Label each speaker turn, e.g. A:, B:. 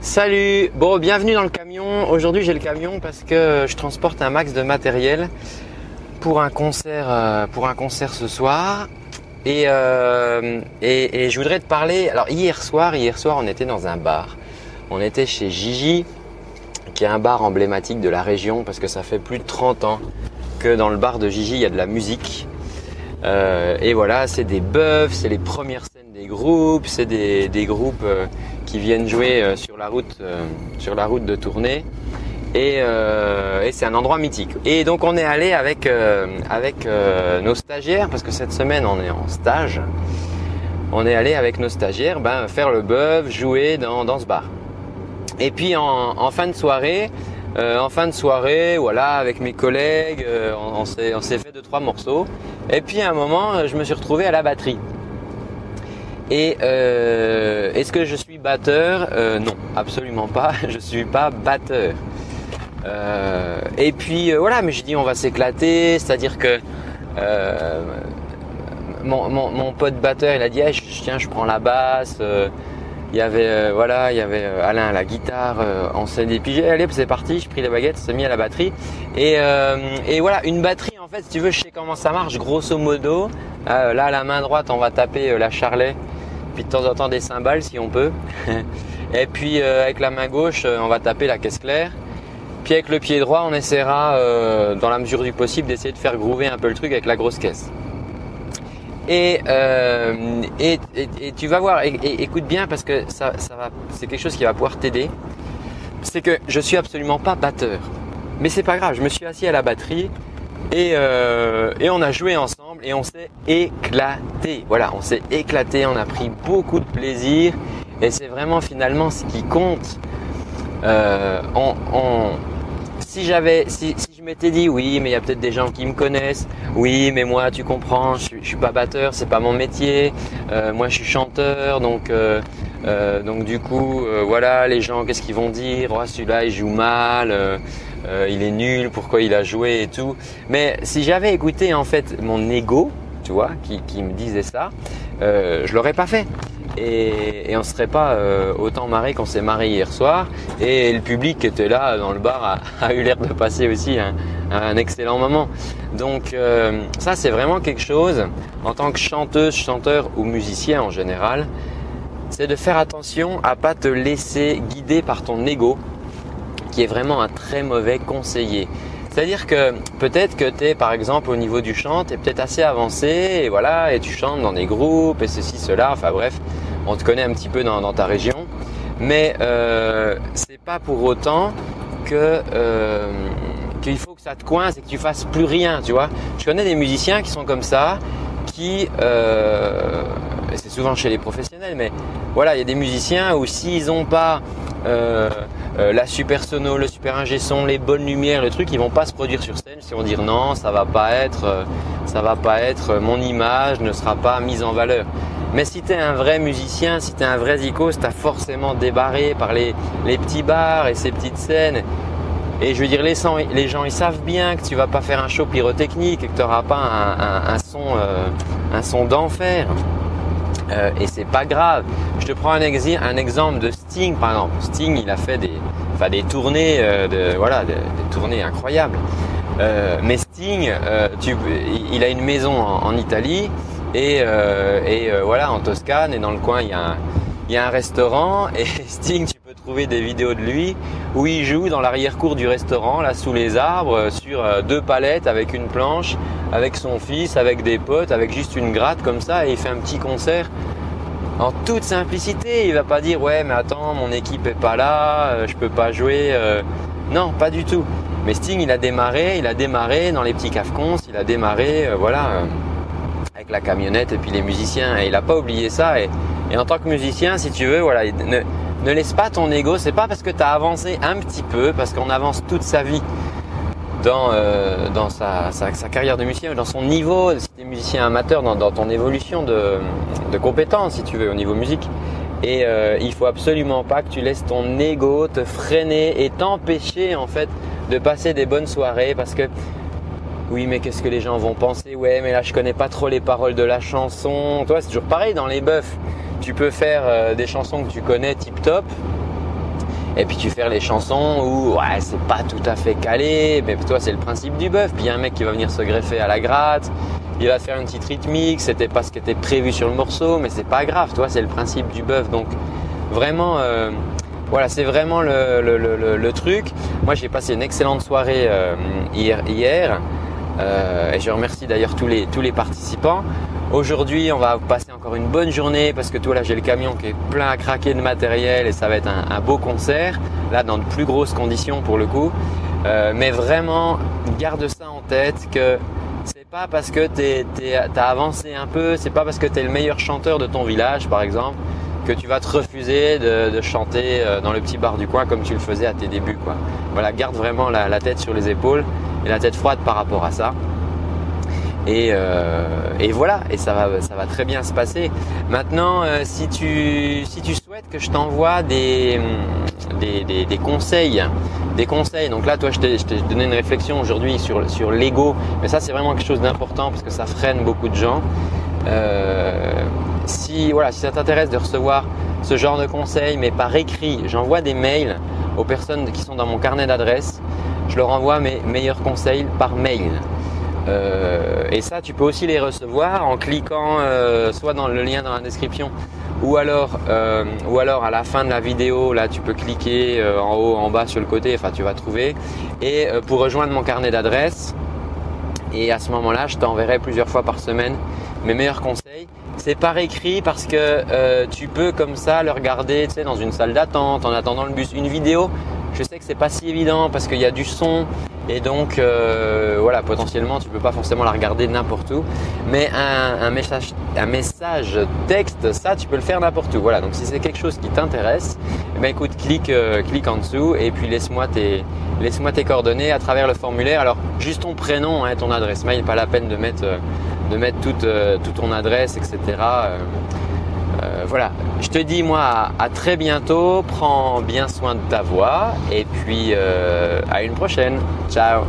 A: Salut Bon, bienvenue dans le camion. Aujourd'hui, j'ai le camion parce que je transporte un max de matériel pour un concert, euh, ce soir. Et, euh, et, je voudrais te parler. Alors, hier soir, hier soir, on était dans un bar. On était chez Gigi, qui est un bar emblématique de la région parce que ça fait plus de 30 ans que dans le bar de Gigi, il y a de la musique. Euh, et voilà, c'est des bœufs, c'est les premières des groupes, c'est des, groupes euh, qui viennent jouer euh, sur la route, euh, sur la route de tournée. Et, c'est un endroit mythique. Et donc on est allé avec nos stagiaires parce que cette semaine on est en stage. On est allé avec nos stagiaires ben, faire le bœuf, jouer dans, dans ce bar. Et puis en, fin de soirée, en fin de soirée, voilà, avec mes collègues, on, on s'est fait deux trois morceaux. Et puis à un moment, je me suis retrouvé à la batterie. Et euh, est-ce que je suis batteur? Euh, Non, absolument pas. Je suis pas batteur. Euh, et puis voilà, mais je dis on va s'éclater, c'est-à-dire que mon, pote batteur, il a dit, Eh, je- je- tiens, je prends la basse. il y avait voilà, il y avait Alain à la guitare, on s'est dit, puis allez, c'est parti, j'ai pris les baguettes, s'est mis à la batterie. Et, et voilà, une batterie, en fait, si tu veux, je sais comment ça marche, grosso modo. Là, la main droite, on va taper la charlet, de temps en temps des cymbales si on peut. et puis euh, avec la main gauche, euh, on va taper la caisse claire. Puis avec le pied droit, on essaiera, euh, dans la mesure du possible, d'essayer de faire groover un peu le truc avec la grosse caisse. Et, tu vas voir, et, écoute bien parce que ça va, c'est quelque chose qui va pouvoir t'aider. C'est que je suis absolument pas batteur, mais c'est pas grave. Je me suis assis à la batterie et, euh, et on a joué ensemble et on s'est éclaté. Voilà, on s'est éclaté, on a pris beaucoup de plaisir et c'est vraiment finalement ce qui compte. Euh, si j'avais, si, je m'étais dit oui, mais il y a peut-être des gens qui me connaissent. Oui, mais moi, tu comprends, je, je suis pas batteur, c'est pas mon métier. Euh, moi, je suis chanteur, donc donc du coup, voilà, les gens, qu'est-ce qu'ils vont dire? Oh, celui-là, il joue mal. Euh, il est nul, pourquoi il a joué et tout. Mais si j'avais écouté en fait mon ego, tu vois, qui, me disait ça, euh, je l'aurais pas fait. Et, on serait pas euh, autant marré qu'on s'est marré hier soir. Et le public qui était là dans le bar a, eu l'air de passer aussi un, un excellent moment. Donc euh, ça c'est vraiment quelque chose en tant que chanteuse, chanteur ou musicien en général, c'est de faire attention à pas te laisser guider par ton ego qui est vraiment un très mauvais conseiller. C'est-à-dire que peut-être que tu es par exemple au niveau du chant, tu es peut-être assez avancé et voilà, et tu chantes dans des groupes et ceci, cela, enfin bref, on te connaît un petit peu dans, ta région. Mais euh, c'est pas pour autant que euh, qu'il faut que ça te coince et que tu fasses plus rien, tu vois. Je connais des musiciens qui sont comme ça, qui euh, c'est souvent chez les professionnels, mais voilà, il y a des musiciens où s'ils n'ont pas euh, euh, la super sono, le super ingé son, les bonnes lumières, le truc, ils vont pas se produire sur scène. Ils vont dire non, ça va pas être, euh, ça va pas être, euh, mon image ne sera pas mise en valeur. Mais si tu es un vrai musicien, si tu es un vrai zikos, tu as forcément débarré par les, les petits bars et ces petites scènes. Et je veux dire, les, gens- les gens, ils savent bien que tu vas pas faire un show pyrotechnique et que tu n'auras pas un, son, son d'enfer. Euh, et c'est pas grave. Je te prends un, exi- un exemple de Sting, par exemple. Sting, il a fait des, enfin, des tournées, euh, voilà, des, tournées incroyables. Euh, mais Sting, euh, il- a une maison en, Italie et, voilà, en Toscane et dans le coin, il y a un, il y a un restaurant et Sting, tu peux trouver des vidéos de lui où il joue dans l'arrière-cour du restaurant, là sous les arbres, sur deux palettes avec une planche, avec son fils, avec des potes, avec juste une gratte comme ça et il fait un petit concert en toute simplicité. Il va pas dire ouais mais attends mon équipe est pas là, euh, je peux pas jouer. euh. Non, pas du tout. Mais Sting il a démarré, il a démarré dans les petits cafcons, il a démarré euh, voilà avec la camionnette et puis les musiciens et il a pas oublié ça et, en tant que musicien si tu veux voilà ne, ne laisse pas ton ego, c'est pas parce que tu as avancé un petit peu, parce qu'on avance toute sa vie dans, euh, sa, carrière de musicien, dans son niveau, si tu es musicien amateur, dans, ton évolution de, de compétences, si tu veux, au niveau musique. Et euh, il faut absolument pas que tu laisses ton ego te freiner et t'empêcher en fait de passer des bonnes soirées parce que oui mais qu'est-ce que les gens vont penser? Ouais mais là je connais pas trop les paroles de la chanson. Toi c'est toujours pareil dans les buffs. Tu peux faire euh, des chansons que tu connais tip top Et puis tu fais les chansons où ouais, c'est pas tout à fait calé, mais toi c'est le principe du bœuf. Puis il y a un mec qui va venir se greffer à la gratte, il va faire une petite rythmique, c'était pas ce qui était prévu sur le morceau, mais c'est pas grave, toi c'est le principe du bœuf. Donc vraiment, euh, voilà, c'est vraiment le, truc. Moi j'ai passé une excellente soirée euh, hier, hier euh, et je remercie d'ailleurs tous les, tous les participants. Aujourd'hui, on va passer encore une bonne journée parce que toi là, j'ai le camion qui est plein à craquer de matériel et ça va être un, beau concert. Là, dans de plus grosses conditions pour le coup. Euh, mais vraiment, garde ça en tête que c'est pas parce que tu as avancé un peu, c'est pas parce que tu es le meilleur chanteur de ton village, par exemple, que tu vas te refuser de, chanter euh, dans le petit bar du coin comme tu le faisais à tes débuts. Voilà, garde vraiment la tête sur les épaules et la tête froide par rapport à ça. Euh, et, voilà, et ça va, ça va très bien se passer. Maintenant, euh, si, tu, si tu souhaites que je t'envoie des, des, conseils, des conseils, donc là, toi, je t'ai donné une réflexion aujourd'hui sur, sur l'ego, mais ça, c'est vraiment quelque chose d'important parce que ça freine beaucoup de gens. Euh, si, voilà, si ça t'intéresse de recevoir ce genre de conseils, mais par écrit, j'envoie des mails aux personnes qui sont dans mon carnet d'adresses. Je leur envoie mes meilleurs conseils par mail. Euh, et ça, tu peux aussi les recevoir en cliquant euh, soit dans le lien dans la description ou alors, euh, ou alors à la fin de la vidéo, là tu peux cliquer en haut, en bas, sur le côté, enfin tu vas trouver. Et pour rejoindre mon carnet d'adresses, et à ce moment-là, je t'enverrai plusieurs fois par semaine mes meilleurs conseils. C'est par écrit parce que tu peux comme ça le regarder tu sais, dans une salle d'attente, en attendant le bus. Une vidéo, je sais que c'est pas si évident parce qu'il y a du son et donc euh, voilà, potentiellement tu peux pas forcément la regarder n'importe où. Mais un, message, un message texte, ça tu peux le faire n'importe où. Voilà, donc si c'est quelque chose qui t'intéresse, eh ben écoute, clique, euh, clique en dessous et puis laisse-moi tes, laisse-moi tes coordonnées à travers le formulaire. Alors juste ton prénom, hein, ton adresse mail, pas la peine de mettre, de mettre toute, toute ton adresse, etc. Voilà, je te dis moi à, très bientôt, prends bien soin de ta voix. Et puis euh, à une prochaine. Ciao